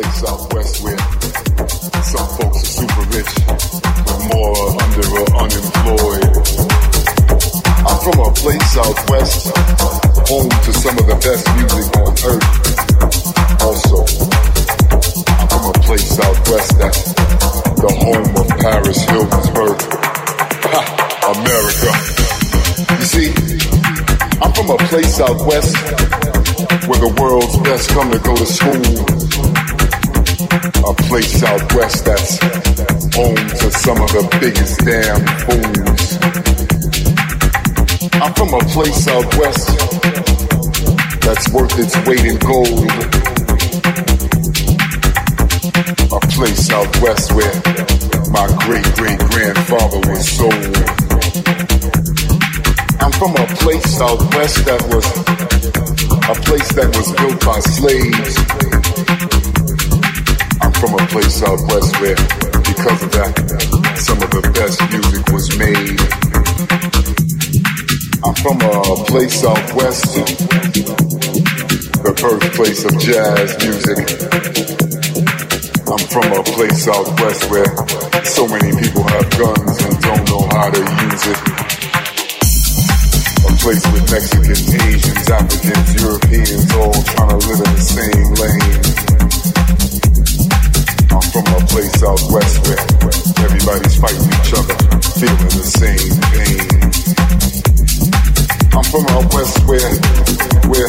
place southwest where some folks are super rich, but more are under or unemployed. I'm from a place southwest, home to some of the best music on earth. Also, I'm from a place southwest that's the home of Paris Hilton's birth. Ha! America. You see, I'm from a place southwest where the world's best come to go to school a place out west that's home to some of the biggest damn fools. I'm from a place out west that's worth its weight in gold. A place out west where my great great grandfather was sold. I'm from a place out west that was a place that was built by slaves. I'm from a place out west where, because of that, some of the best music was made. I'm from a place out west, the birthplace of jazz music. I'm from a place out west where so many people have guns and don't know how to use it. A place with Mexicans, Asians, Africans, Europeans a place out west where everybody's fighting each other, feeling the same pain. I'm from out west where, where,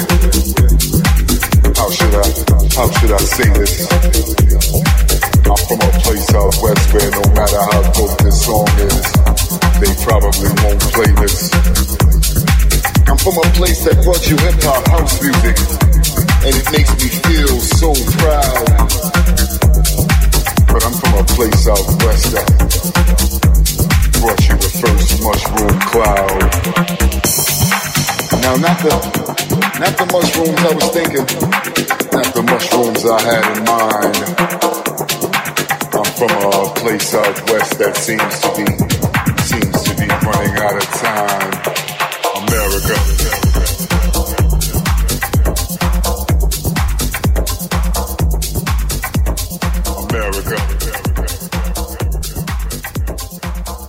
how should I, how should I say this? I'm from a place out west where no matter how dope this song is, they probably won't play this. I'm from a place that brought you hip hop house music, and it makes me feel so proud place out west at. Brought you the first mushroom cloud. Now not the not the mushrooms I was thinking, not the mushrooms I had in mind. I'm from a place out west that seems to be seems to be running out of time. America. America.